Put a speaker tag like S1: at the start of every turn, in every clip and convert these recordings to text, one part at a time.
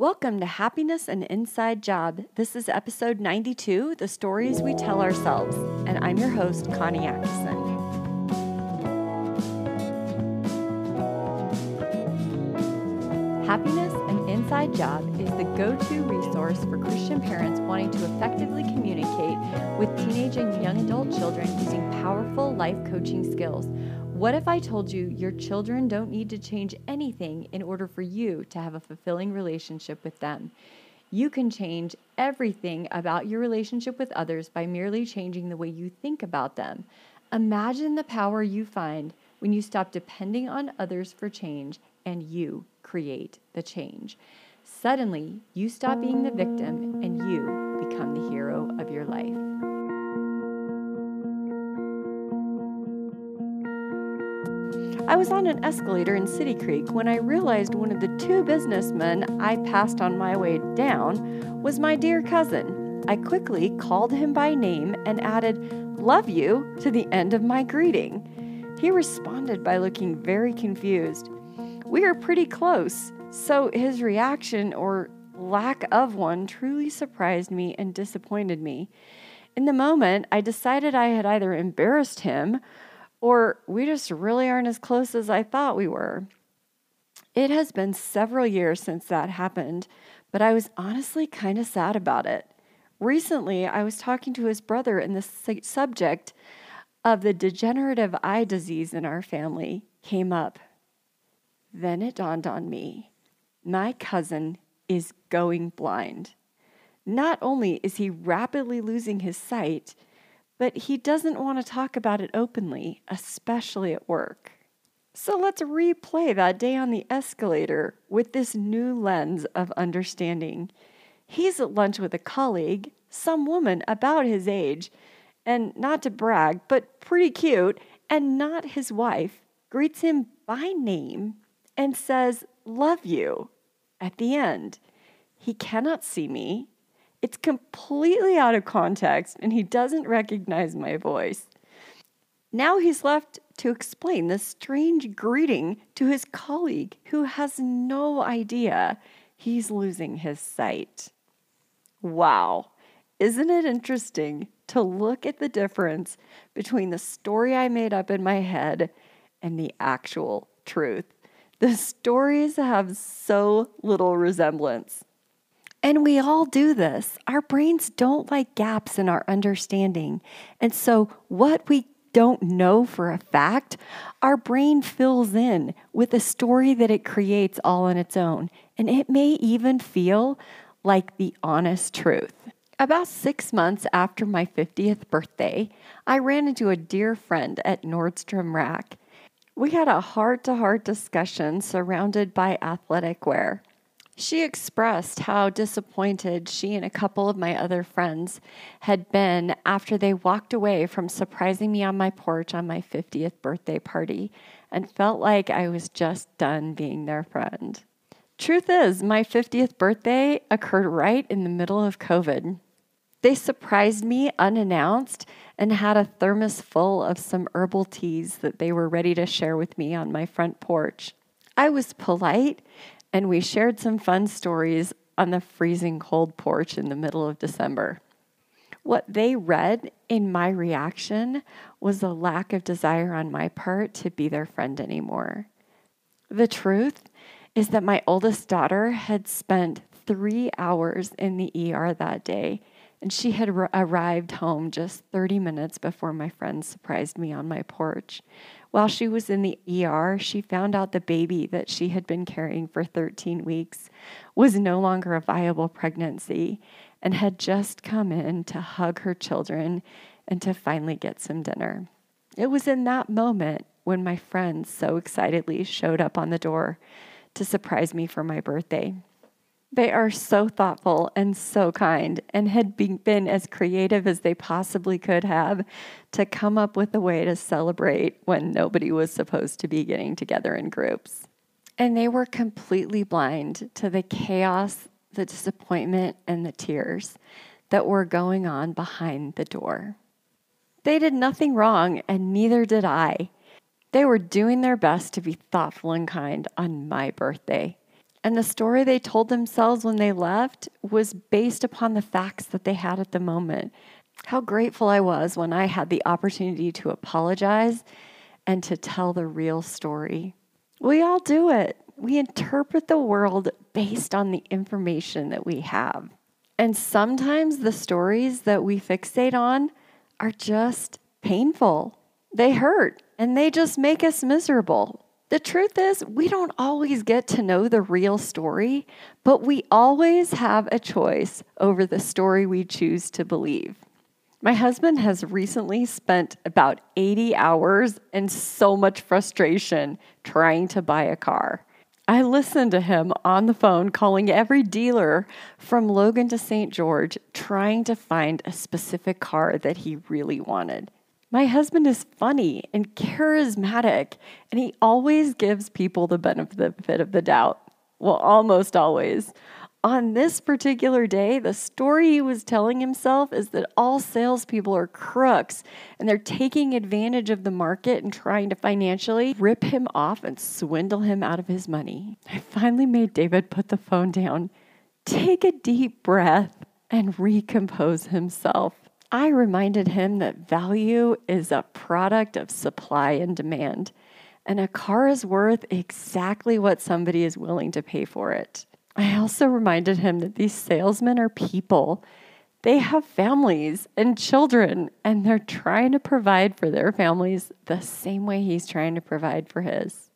S1: Welcome to Happiness and Inside Job. This is episode 92 The Stories We Tell Ourselves. And I'm your host, Connie Atkinson. Happiness and Inside Job is the go to resource for Christian parents wanting to effectively communicate with teenage and young adult children using powerful life coaching skills. What if I told you your children don't need to change anything in order for you to have a fulfilling relationship with them? You can change everything about your relationship with others by merely changing the way you think about them. Imagine the power you find when you stop depending on others for change and you create the change. Suddenly, you stop being the victim and you become the hero of your life. I was on an escalator in City Creek when I realized one of the two businessmen I passed on my way down was my dear cousin. I quickly called him by name and added, Love you, to the end of my greeting. He responded by looking very confused. We are pretty close, so his reaction or lack of one truly surprised me and disappointed me. In the moment, I decided I had either embarrassed him or we just really aren't as close as I thought we were. It has been several years since that happened, but I was honestly kind of sad about it. Recently, I was talking to his brother in the su- subject of the degenerative eye disease in our family came up. Then it dawned on me my cousin is going blind. Not only is he rapidly losing his sight, but he doesn't want to talk about it openly, especially at work. So let's replay that day on the escalator with this new lens of understanding. He's at lunch with a colleague, some woman about his age, and not to brag, but pretty cute, and not his wife, greets him by name and says, Love you, at the end. He cannot see me. It's completely out of context and he doesn't recognize my voice. Now he's left to explain this strange greeting to his colleague who has no idea he's losing his sight. Wow, isn't it interesting to look at the difference between the story I made up in my head and the actual truth? The stories have so little resemblance. And we all do this. Our brains don't like gaps in our understanding. And so, what we don't know for a fact, our brain fills in with a story that it creates all on its own. And it may even feel like the honest truth. About six months after my 50th birthday, I ran into a dear friend at Nordstrom Rack. We had a heart to heart discussion surrounded by athletic wear. She expressed how disappointed she and a couple of my other friends had been after they walked away from surprising me on my porch on my 50th birthday party and felt like I was just done being their friend. Truth is, my 50th birthday occurred right in the middle of COVID. They surprised me unannounced and had a thermos full of some herbal teas that they were ready to share with me on my front porch. I was polite and we shared some fun stories on the freezing cold porch in the middle of December. What they read in my reaction was a lack of desire on my part to be their friend anymore. The truth is that my oldest daughter had spent three hours in the ER that day, and she had r- arrived home just 30 minutes before my friends surprised me on my porch. While she was in the ER, she found out the baby that she had been carrying for 13 weeks was no longer a viable pregnancy and had just come in to hug her children and to finally get some dinner. It was in that moment when my friends so excitedly showed up on the door to surprise me for my birthday. They are so thoughtful and so kind and had been as creative as they possibly could have to come up with a way to celebrate when nobody was supposed to be getting together in groups. And they were completely blind to the chaos, the disappointment, and the tears that were going on behind the door. They did nothing wrong, and neither did I. They were doing their best to be thoughtful and kind on my birthday. And the story they told themselves when they left was based upon the facts that they had at the moment. How grateful I was when I had the opportunity to apologize and to tell the real story. We all do it. We interpret the world based on the information that we have. And sometimes the stories that we fixate on are just painful. They hurt and they just make us miserable. The truth is, we don't always get to know the real story, but we always have a choice over the story we choose to believe. My husband has recently spent about 80 hours and so much frustration trying to buy a car. I listened to him on the phone calling every dealer from Logan to St. George trying to find a specific car that he really wanted. My husband is funny and charismatic, and he always gives people the benefit of the doubt. Well, almost always. On this particular day, the story he was telling himself is that all salespeople are crooks and they're taking advantage of the market and trying to financially rip him off and swindle him out of his money. I finally made David put the phone down, take a deep breath, and recompose himself. I reminded him that value is a product of supply and demand, and a car is worth exactly what somebody is willing to pay for it. I also reminded him that these salesmen are people. They have families and children, and they're trying to provide for their families the same way he's trying to provide for his.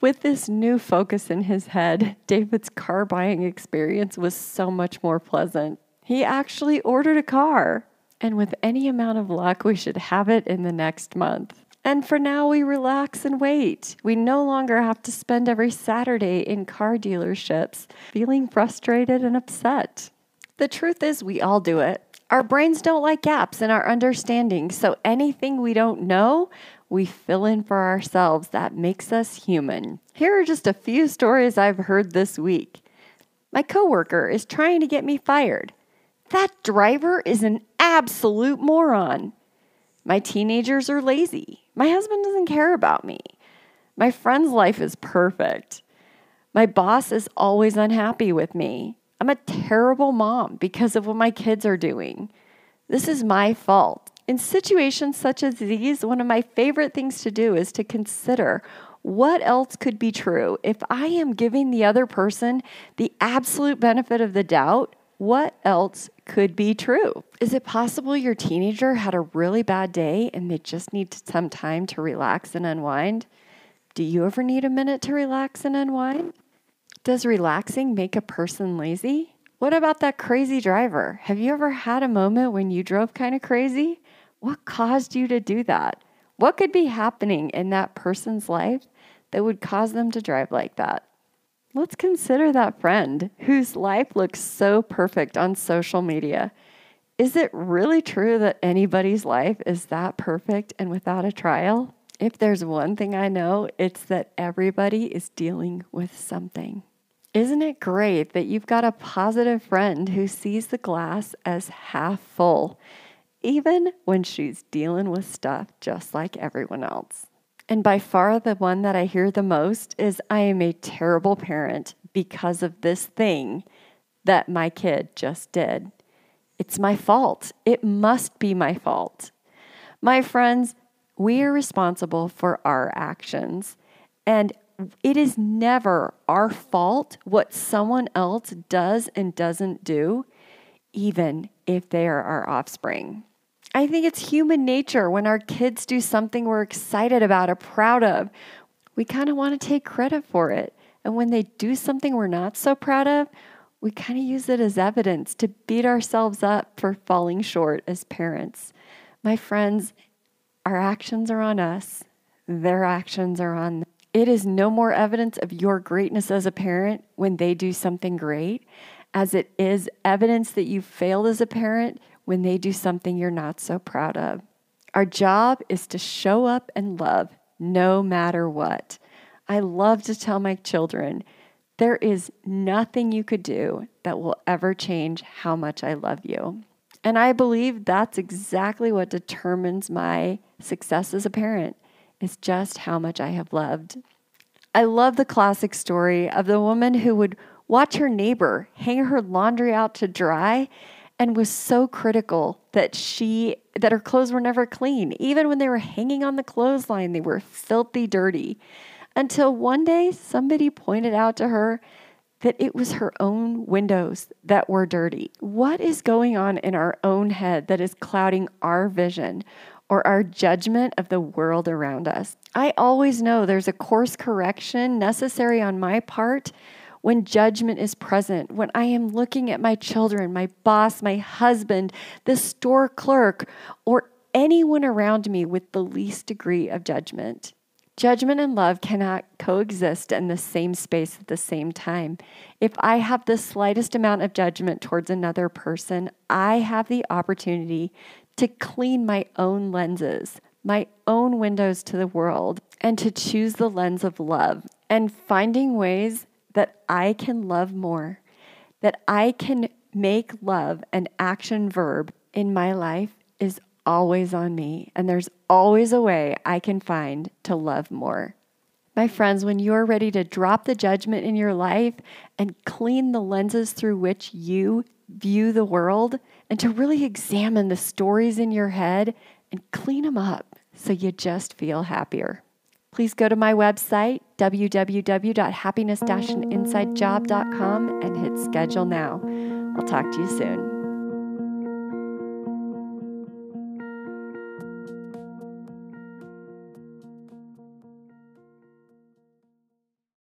S1: With this new focus in his head, David's car buying experience was so much more pleasant. He actually ordered a car and with any amount of luck, we should have it in the next month. And for now, we relax and wait. We no longer have to spend every Saturday in car dealerships feeling frustrated and upset. The truth is, we all do it. Our brains don't like gaps in our understanding, so anything we don't know, we fill in for ourselves. That makes us human. Here are just a few stories I've heard this week. My coworker is trying to get me fired. That driver is an absolute moron. My teenagers are lazy. My husband doesn't care about me. My friend's life is perfect. My boss is always unhappy with me. I'm a terrible mom because of what my kids are doing. This is my fault. In situations such as these, one of my favorite things to do is to consider what else could be true. If I am giving the other person the absolute benefit of the doubt, what else could be true? Is it possible your teenager had a really bad day and they just need some time to relax and unwind? Do you ever need a minute to relax and unwind? Does relaxing make a person lazy? What about that crazy driver? Have you ever had a moment when you drove kind of crazy? What caused you to do that? What could be happening in that person's life that would cause them to drive like that? Let's consider that friend whose life looks so perfect on social media. Is it really true that anybody's life is that perfect and without a trial? If there's one thing I know, it's that everybody is dealing with something. Isn't it great that you've got a positive friend who sees the glass as half full, even when she's dealing with stuff just like everyone else? And by far the one that I hear the most is I am a terrible parent because of this thing that my kid just did. It's my fault. It must be my fault. My friends, we are responsible for our actions. And it is never our fault what someone else does and doesn't do, even if they are our offspring. I think it's human nature when our kids do something we're excited about or proud of. We kind of want to take credit for it. And when they do something we're not so proud of, we kind of use it as evidence to beat ourselves up for falling short as parents. My friends, our actions are on us, their actions are on them. It is no more evidence of your greatness as a parent when they do something great as it is evidence that you failed as a parent when they do something you're not so proud of. Our job is to show up and love no matter what. I love to tell my children there is nothing you could do that will ever change how much I love you. And I believe that's exactly what determines my success as a parent is just how much I have loved. I love the classic story of the woman who would watch her neighbor hang her laundry out to dry and was so critical that she that her clothes were never clean. Even when they were hanging on the clothesline, they were filthy dirty. Until one day somebody pointed out to her that it was her own windows that were dirty. What is going on in our own head that is clouding our vision or our judgment of the world around us? I always know there's a course correction necessary on my part when judgment is present, when I am looking at my children, my boss, my husband, the store clerk, or anyone around me with the least degree of judgment. Judgment and love cannot coexist in the same space at the same time. If I have the slightest amount of judgment towards another person, I have the opportunity to clean my own lenses, my own windows to the world, and to choose the lens of love and finding ways that I can love more, that I can make love an action verb in my life is always on me. And there's always a way I can find to love more. My friends, when you're ready to drop the judgment in your life and clean the lenses through which you view the world, and to really examine the stories in your head and clean them up so you just feel happier. Please go to my website, www.happiness-insidejob.com, and hit schedule now. I'll talk to you soon.